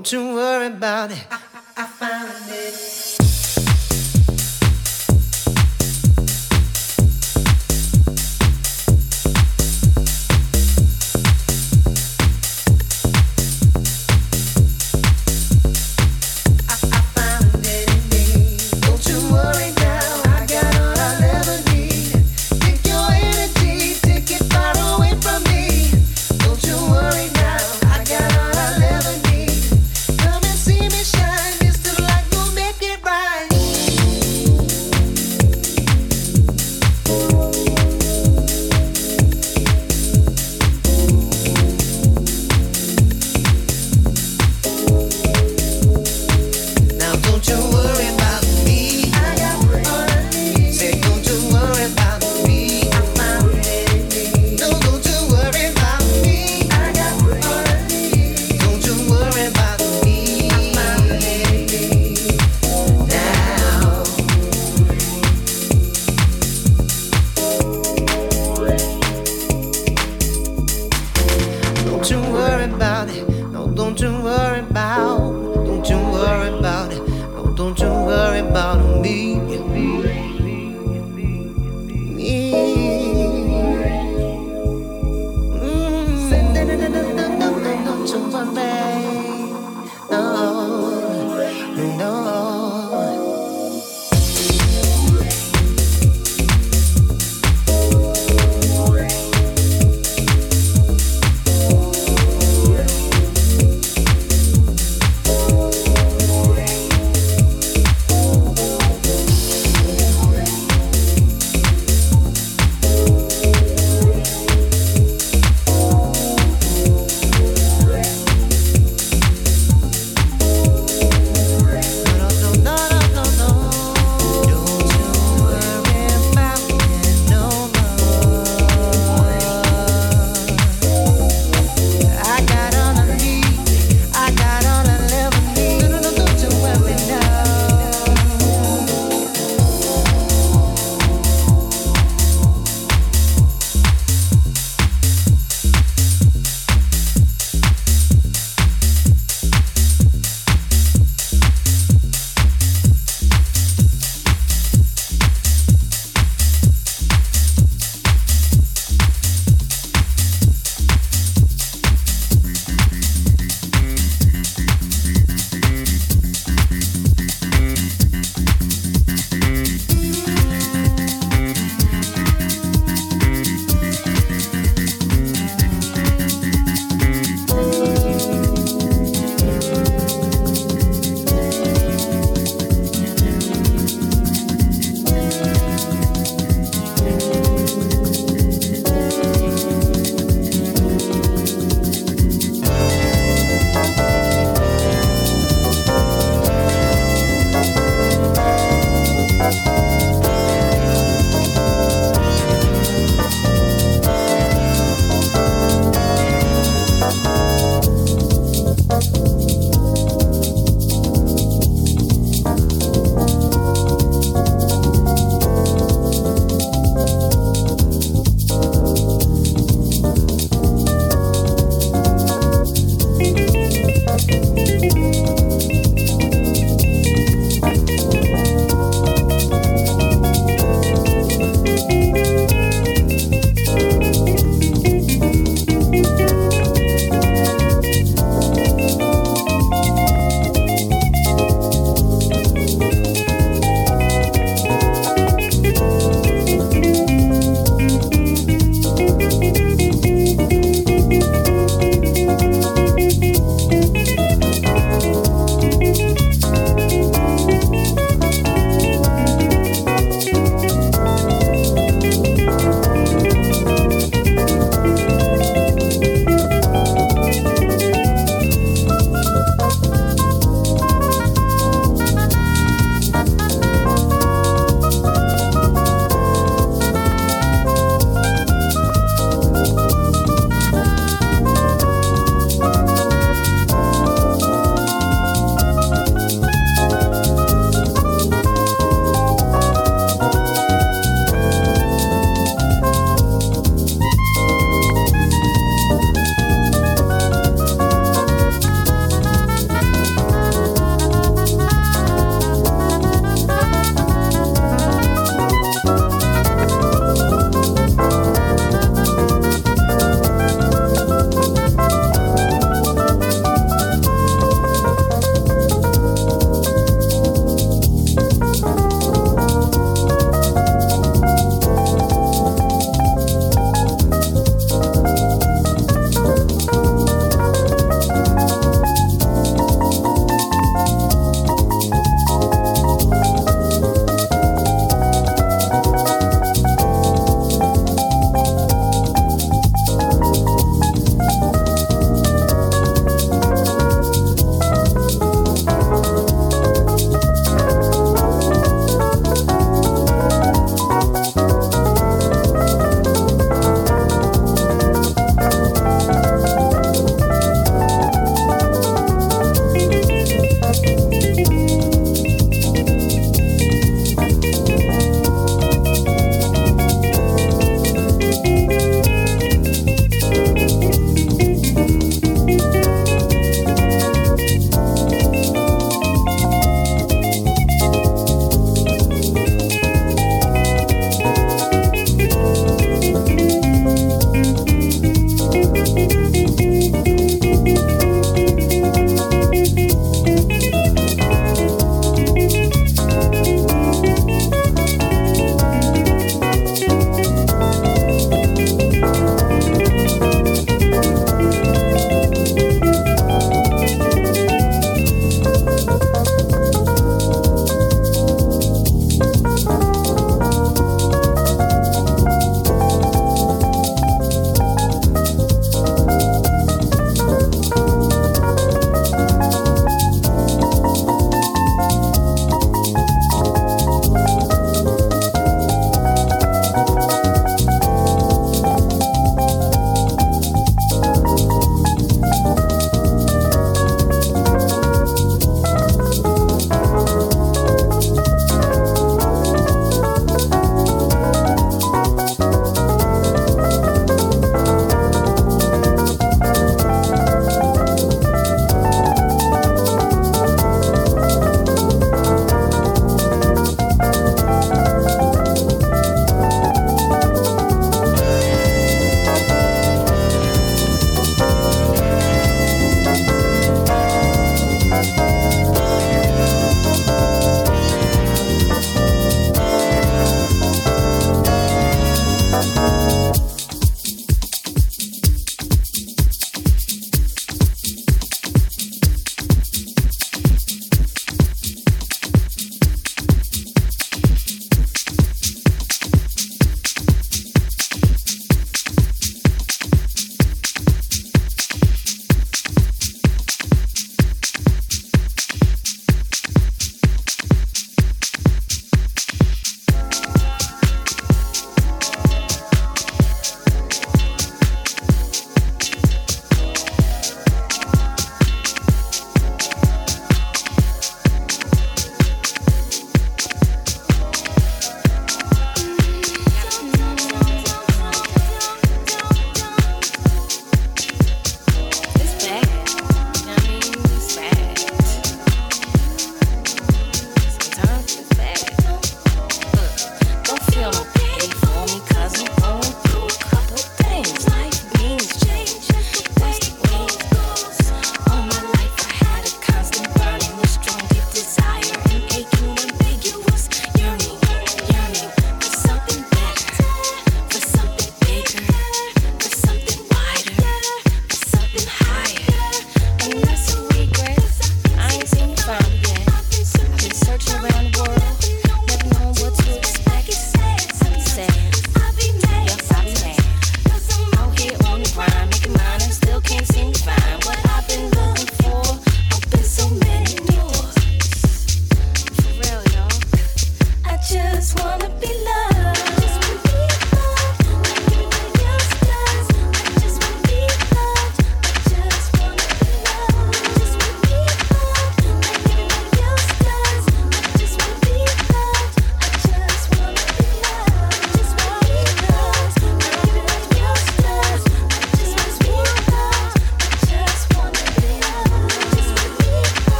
Don't you worry about it. I, I found it.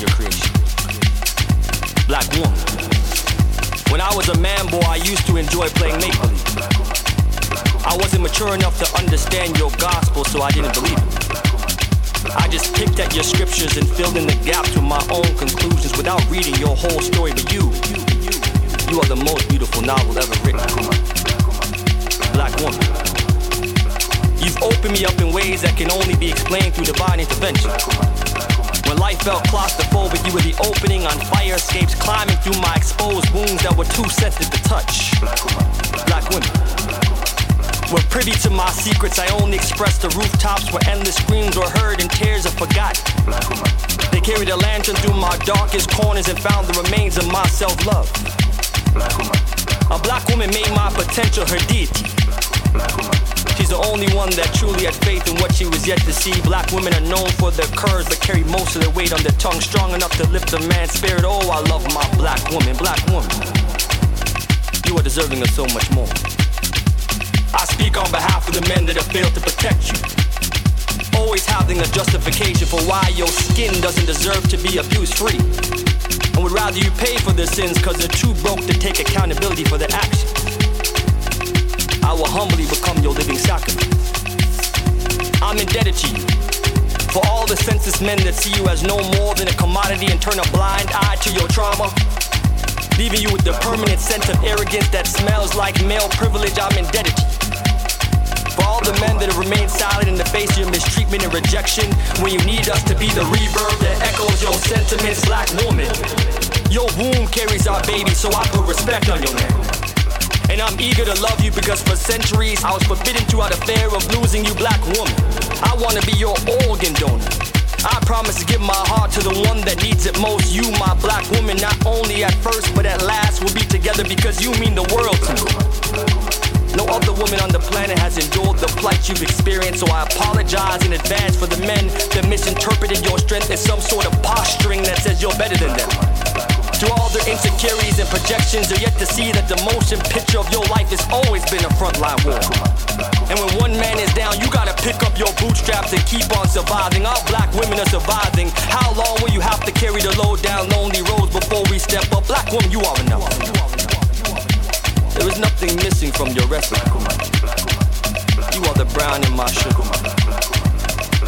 Your creation. Black woman. When I was a man boy, I used to enjoy playing make believe. I wasn't mature enough to understand your gospel, so I didn't believe it. I just picked at your scriptures and filled in the gaps with my own conclusions without reading your whole story. But you, you are the most beautiful novel ever written. Black woman. You've opened me up in ways that can only be explained through divine intervention. When life felt claustrophobic, you were the opening on fire escapes, climbing through my exposed wounds that were too sensitive to touch. Black women were privy to my secrets. I only expressed the rooftops where endless screams were heard and tears are forgotten. They carried a lantern through my darkest corners and found the remains of my self-love. A black woman made my potential her deity. She's the only one that truly had faith in what she was yet to see. Black women are known for their courage, but carry most of their weight on their tongue, strong enough to lift a man's spirit. Oh, I love my black woman, black woman. You are deserving of so much more. I speak on behalf of the men that have failed to protect you. Always having a justification for why your skin doesn't deserve to be abuse free. And would rather you pay for their sins cause they're too broke to take accountability for their actions. I will humbly become your living sacrifice. I'm indebted to you for all the senseless men that see you as no more than a commodity and turn a blind eye to your trauma leaving you with the permanent sense of arrogance that smells like male privilege. I'm indebted to you. For all the men that have remained silent in the face of your mistreatment and rejection, when you need us to be the reverb that echoes your sentiments, black woman. Your womb carries our baby, so I put respect on your name. And I'm eager to love you because for centuries I was forbidden to out of fear of losing you, black woman. I wanna be your organ donor. I promise to give my heart to the one that needs it most. You, my black woman, not only at first, but at last, we'll be together because you mean the world to me. No other woman on the planet has endured the plight you've experienced, so I apologize in advance for the men that misinterpreted your strength as some sort of posturing that says you're better than them. Through all their insecurities and projections, they're yet to see that the motion picture of your life has always been a frontline war. And when one man is down, you gotta pick up your bootstraps and keep on surviving. Our black women are surviving. How long will you have to carry the load down lonely roads before we step up? Black woman, you are enough. There is nothing missing from your recipe. You are the brown in my sugar.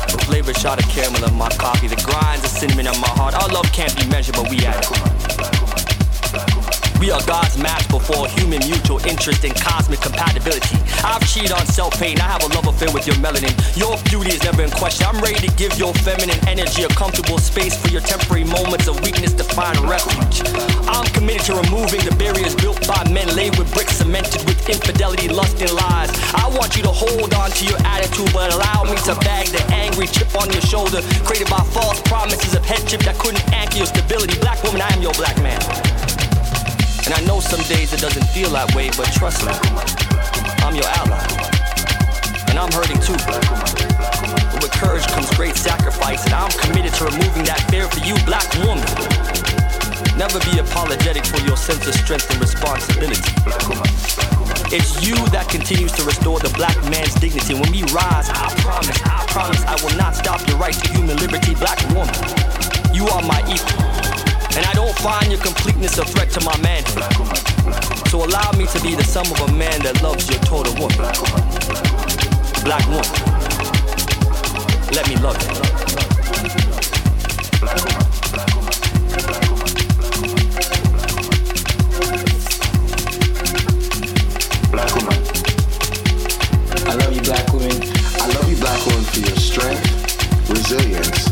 The flavor shot of caramel in my coffee. The grinds of cinnamon in my heart. Our love can't be measured, but we add it. We are God's match before human mutual interest and cosmic compatibility. I've cheated on self pain, I have a love affair with your melanin. Your beauty is never in question. I'm ready to give your feminine energy a comfortable space for your temporary moments of weakness to find refuge. I'm committed to removing the barriers built by men laid with bricks cemented with infidelity, lust, and lies. I want you to hold on to your attitude, but allow me to bag the angry chip on your shoulder created by false promises of headship that couldn't anchor your stability. Black woman, I am your black man. And I know some days it doesn't feel that way, but trust me, I'm your ally. And I'm hurting too. But with courage comes great sacrifice, and I'm committed to removing that fear for you, black woman. Never be apologetic for your sense of strength and responsibility. It's you that continues to restore the black man's dignity. When we rise, I promise, I promise I will not stop your right to human liberty, black woman. You are my equal. And I don't find your completeness a threat to my manhood. So allow me to be the sum of a man that loves your total woman. Black woman. Let me love you. Black woman. I love you, black woman. I love you, black woman, for your strength, resilience,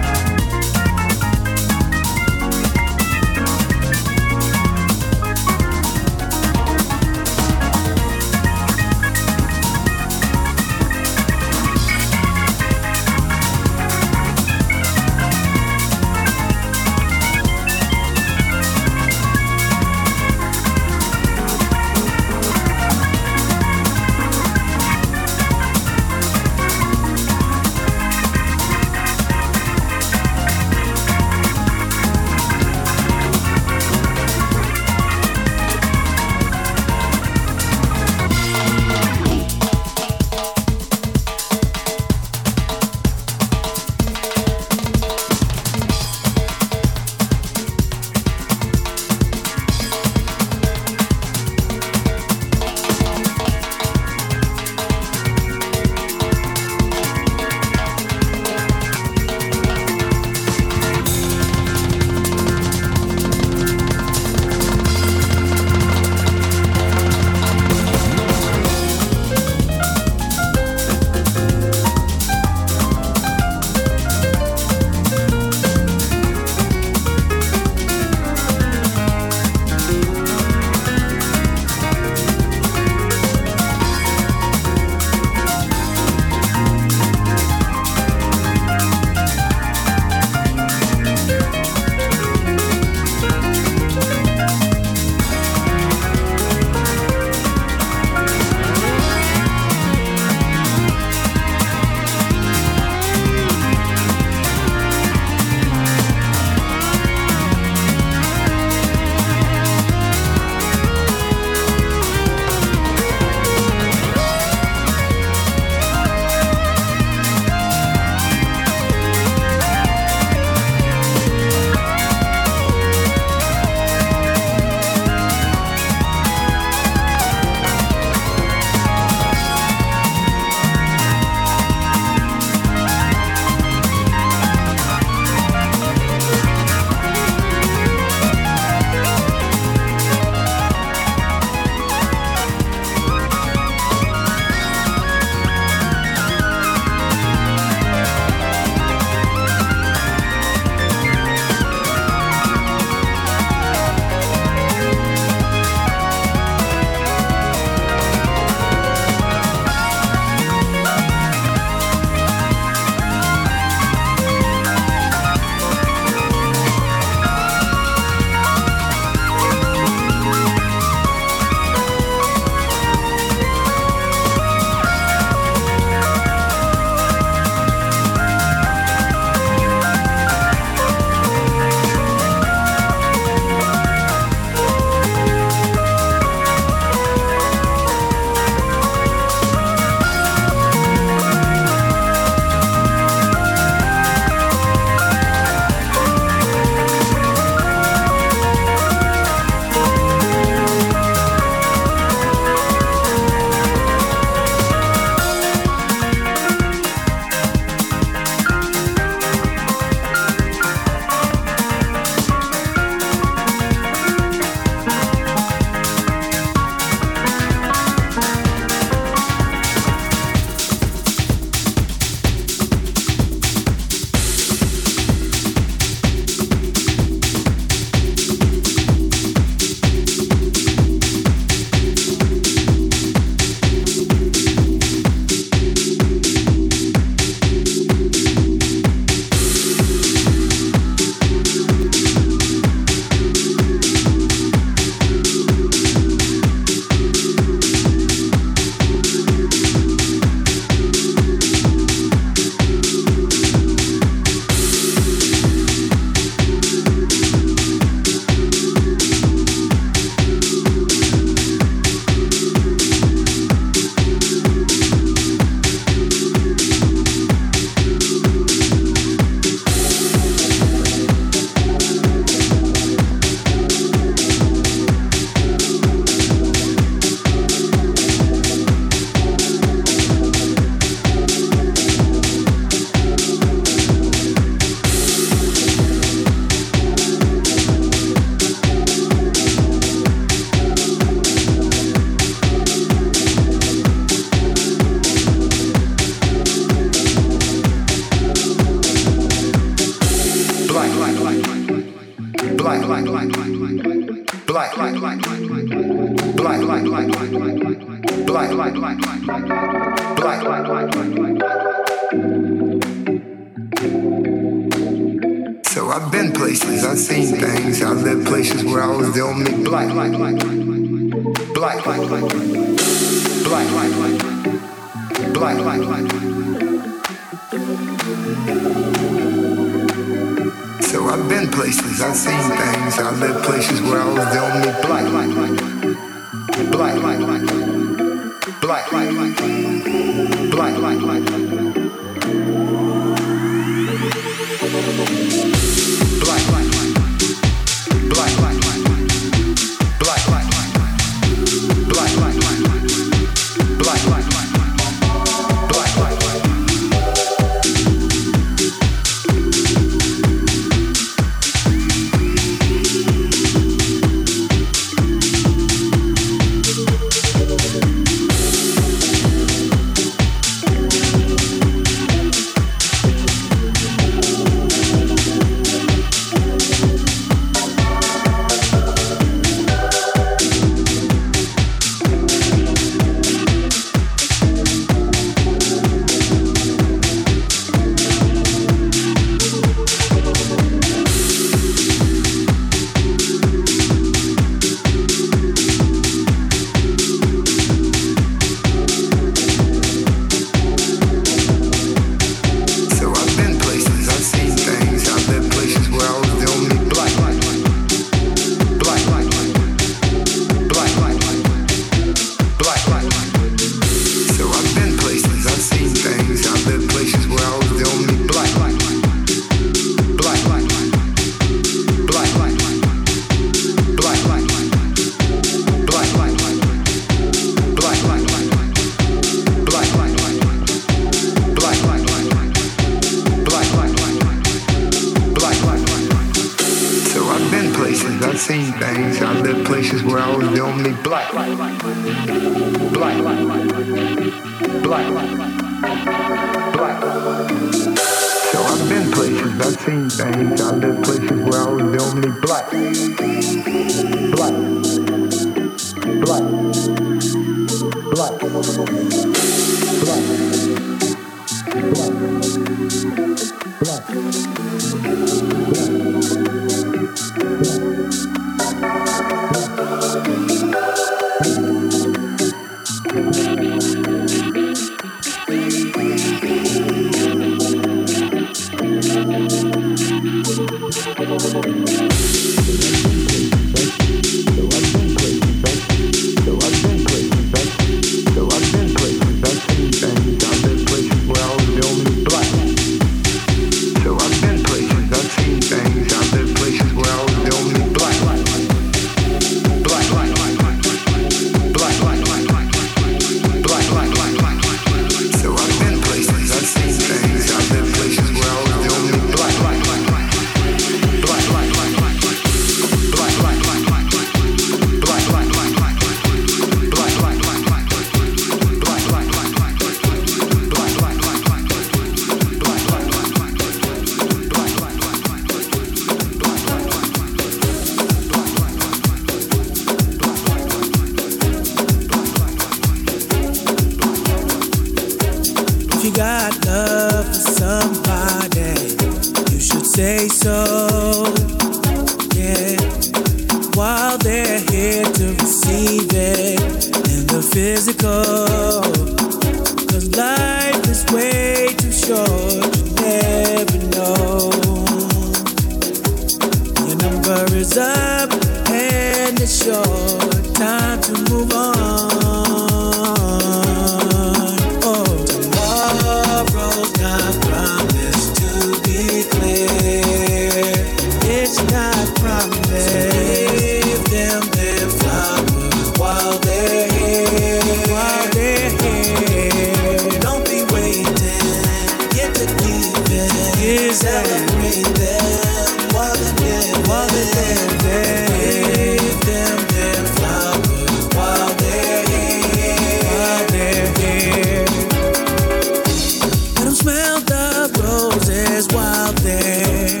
While they're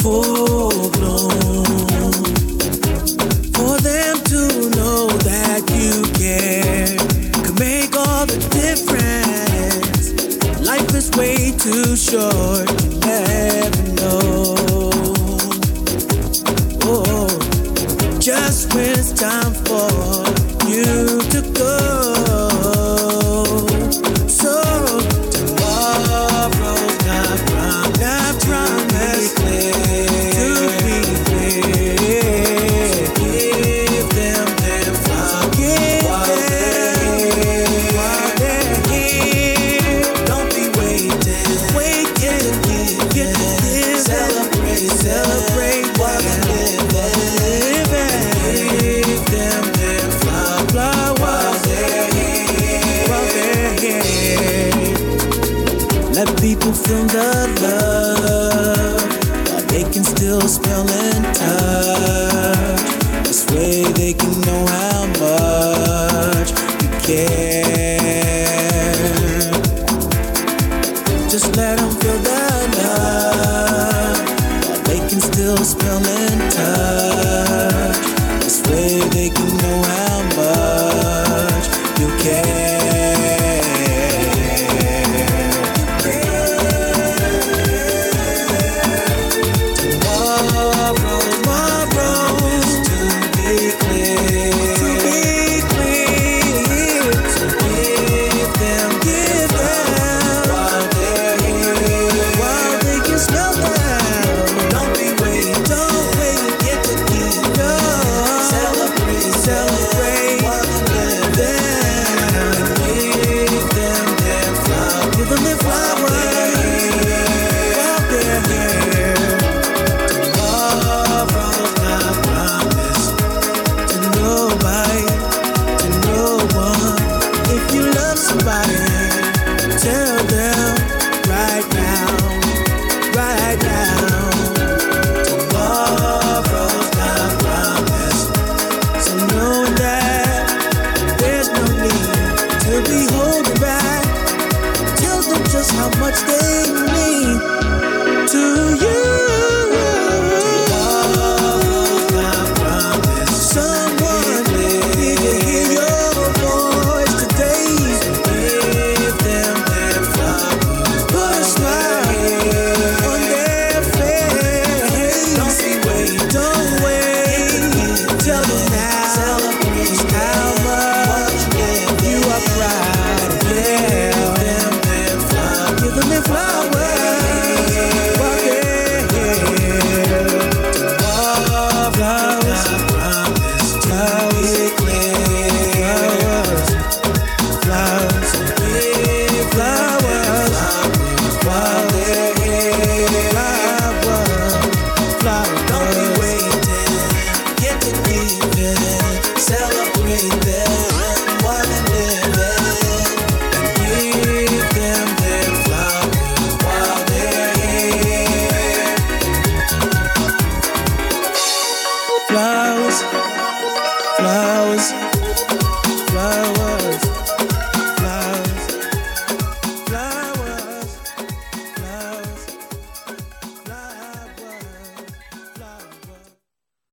full blown. For them to know that you care could make all the difference. Life is way too short, you never know. Oh, just when it's time for you.